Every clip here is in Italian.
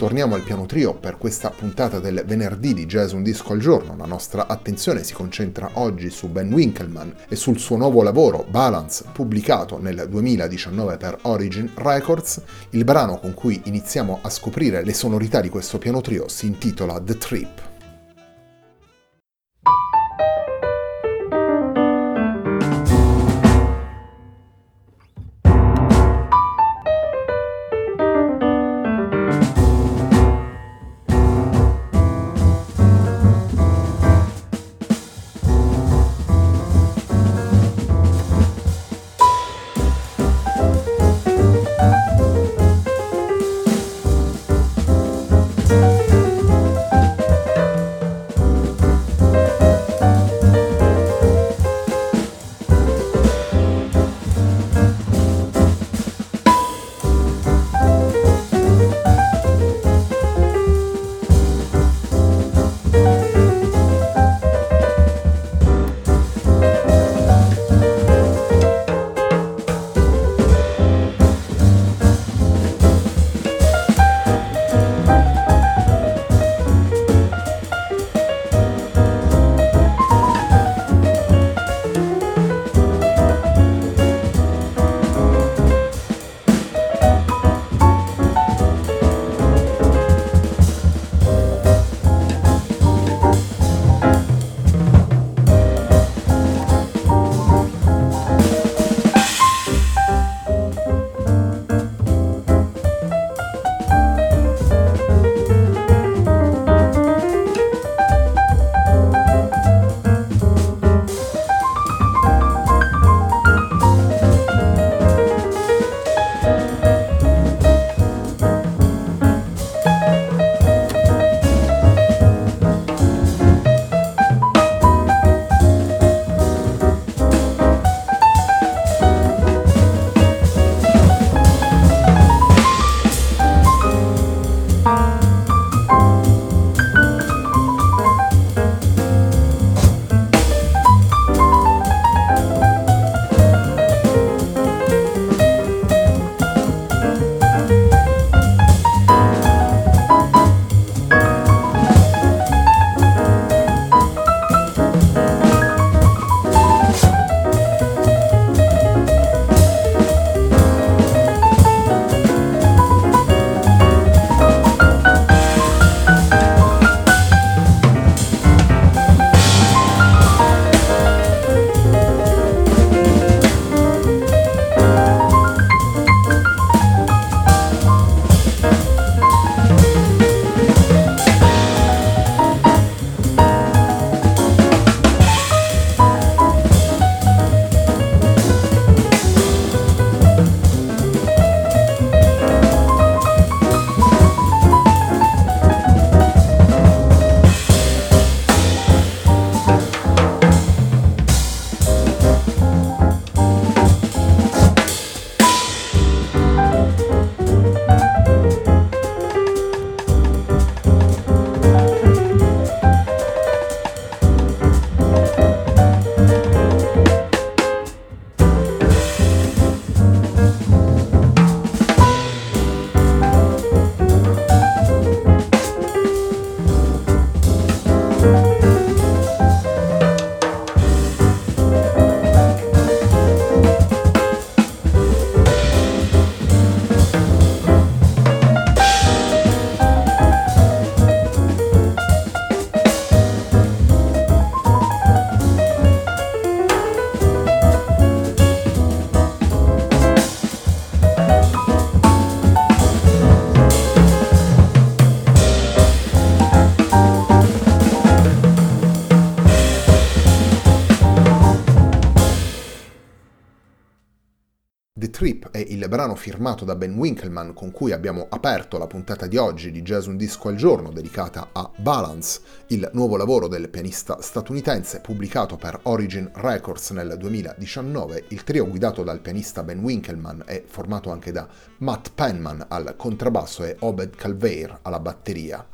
Torniamo al piano trio per questa puntata del venerdì di Jazz Un Disco al Giorno. La nostra attenzione si concentra oggi su Ben Winkelman e sul suo nuovo lavoro Balance, pubblicato nel 2019 per Origin Records. Il brano con cui iniziamo a scoprire le sonorità di questo piano trio si intitola The Trip. Trip è il brano firmato da Ben Winkelman con cui abbiamo aperto la puntata di oggi di Jazz Un Disco al Giorno dedicata a Balance, il nuovo lavoro del pianista statunitense pubblicato per Origin Records nel 2019. Il trio guidato dal pianista Ben Winkelman è formato anche da Matt Penman al contrabbasso e Obed Calveir alla batteria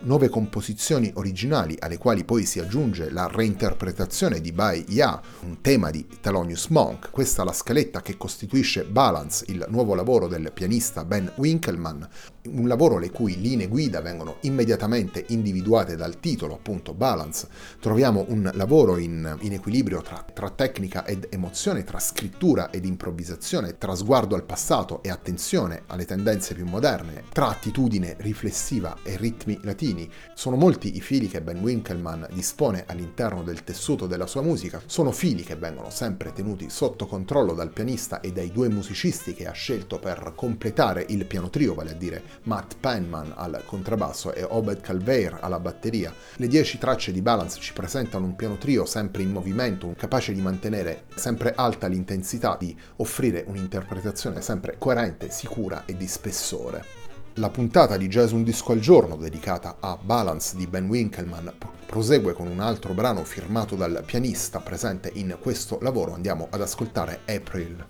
nuove composizioni originali alle quali poi si aggiunge la reinterpretazione di Bai Ya, un tema di Thelonious Monk. Questa la scaletta che costituisce Balance, il nuovo lavoro del pianista Ben Winkelman, un lavoro le cui linee guida vengono immediatamente individuate dal titolo, appunto Balance. Troviamo un lavoro in, in equilibrio tra, tra tecnica ed emozione, tra scrittura ed improvvisazione, tra sguardo al passato e attenzione alle tendenze più moderne, tra attitudine riflessiva e ritmi latini. Sono molti i fili che Ben Winkelman dispone all'interno del tessuto della sua musica, sono fili che vengono sempre tenuti sotto controllo dal pianista e dai due musicisti che ha scelto per completare il piano trio, vale a dire Matt Penman al contrabbasso e Obed Calveir alla batteria. Le dieci tracce di Balance ci presentano un piano trio sempre in movimento, capace di mantenere sempre alta l'intensità, di offrire un'interpretazione sempre coerente, sicura e di spessore. La puntata di Jazz Un Disco al Giorno, dedicata a Balance di Ben Winkelman, prosegue con un altro brano firmato dal pianista presente in questo lavoro. Andiamo ad ascoltare April.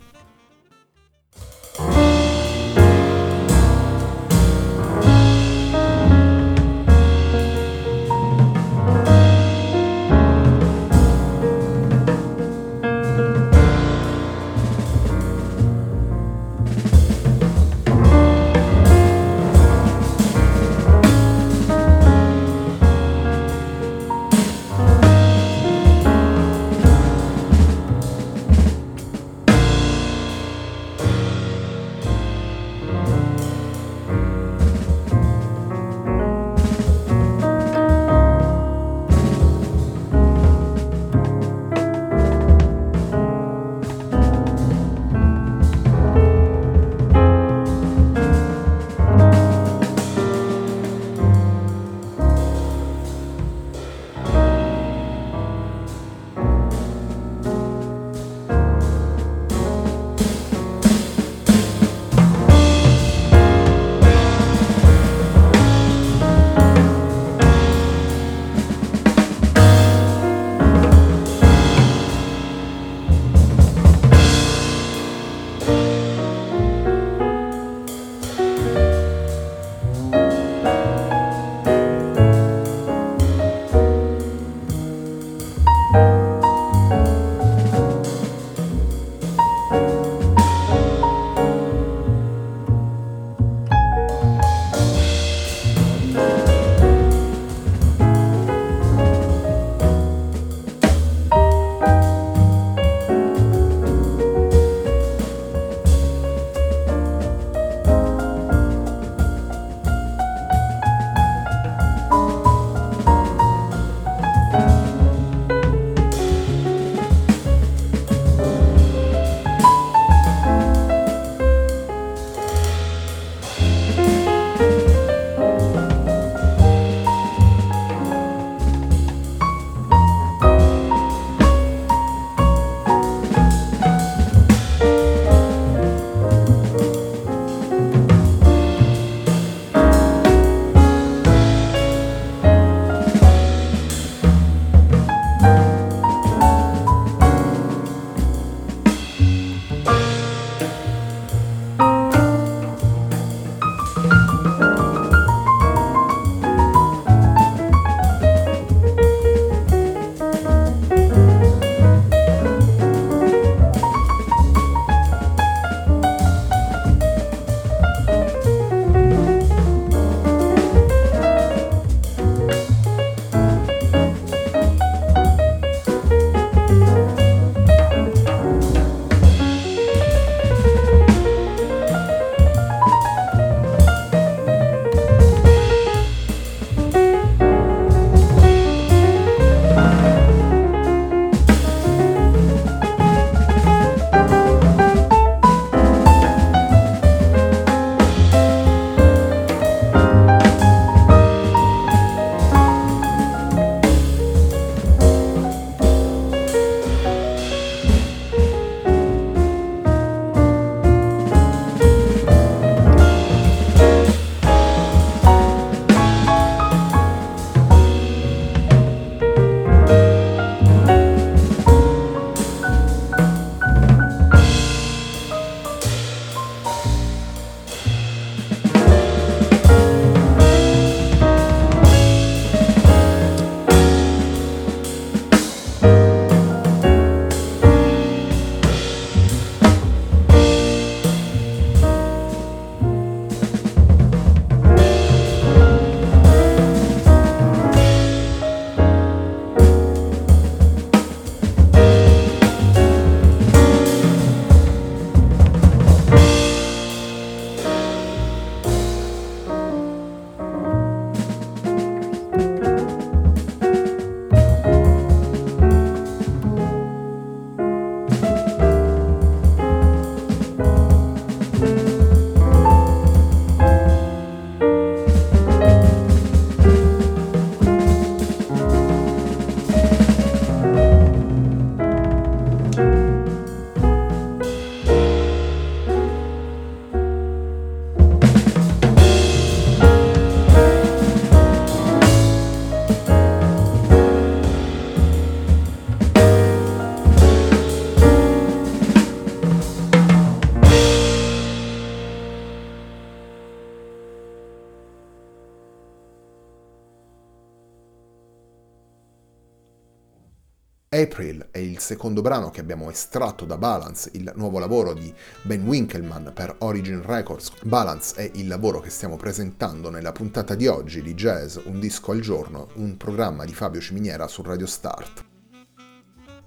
April è il secondo brano che abbiamo estratto da Balance, il nuovo lavoro di Ben Winkelman per Origin Records. Balance è il lavoro che stiamo presentando nella puntata di oggi di Jazz Un disco al giorno, un programma di Fabio Ciminiera su Radio Start.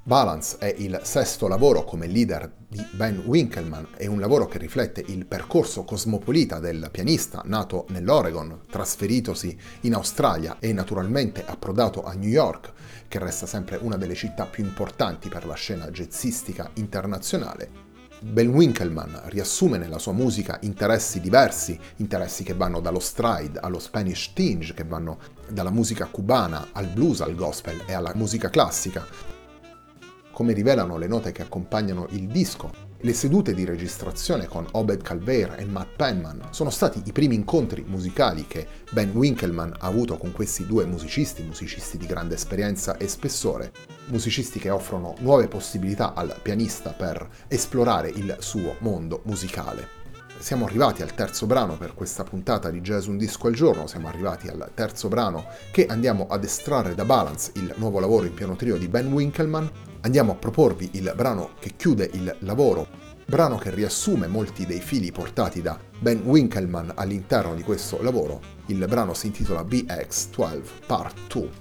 Balance è il sesto lavoro come leader di Ben Winkelman, è un lavoro che riflette il percorso cosmopolita del pianista nato nell'Oregon, trasferitosi in Australia e naturalmente approdato a New York, che resta sempre una delle città più importanti per la scena jazzistica internazionale. Ben Winkelman riassume nella sua musica interessi diversi, interessi che vanno dallo stride allo Spanish tinge, che vanno dalla musica cubana al blues, al gospel e alla musica classica, come rivelano le note che accompagnano il disco. Le sedute di registrazione con Obed Calver e Matt Penman sono stati i primi incontri musicali che Ben Winkelman ha avuto con questi due musicisti, musicisti di grande esperienza e spessore, musicisti che offrono nuove possibilità al pianista per esplorare il suo mondo musicale siamo arrivati al terzo brano per questa puntata di Jazz Un Disco al Giorno, siamo arrivati al terzo brano che andiamo ad estrarre da Balance, il nuovo lavoro in piano trio di Ben Winkelman. Andiamo a proporvi il brano che chiude il lavoro, brano che riassume molti dei fili portati da Ben Winkelman all'interno di questo lavoro. Il brano si intitola BX12 Part 2.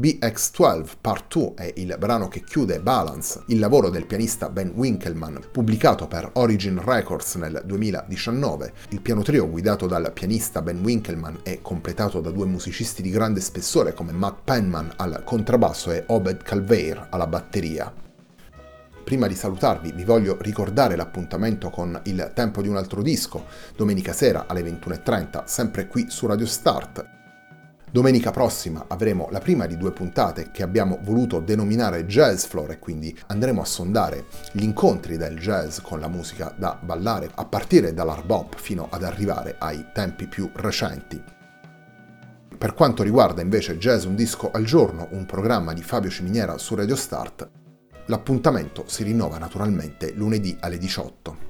X12 Part 2 è il brano che chiude Balance, il lavoro del pianista Ben Winkelman, pubblicato per Origin Records nel 2019. Il piano trio guidato dal pianista Ben Winkelman è completato da due musicisti di grande spessore come Matt Penman al contrabbasso e Obed Calveir alla batteria. Prima di salutarvi vi voglio ricordare l'appuntamento con Il tempo di un altro disco, domenica sera alle 21.30, sempre qui su Radio Start. Domenica prossima avremo la prima di due puntate che abbiamo voluto denominare Jazz Floor e quindi andremo a sondare gli incontri del jazz con la musica da ballare a partire dall'hard fino ad arrivare ai tempi più recenti. Per quanto riguarda invece Jazz Un Disco al Giorno, un programma di Fabio Ciminiera su Radio Start, l'appuntamento si rinnova naturalmente lunedì alle 18.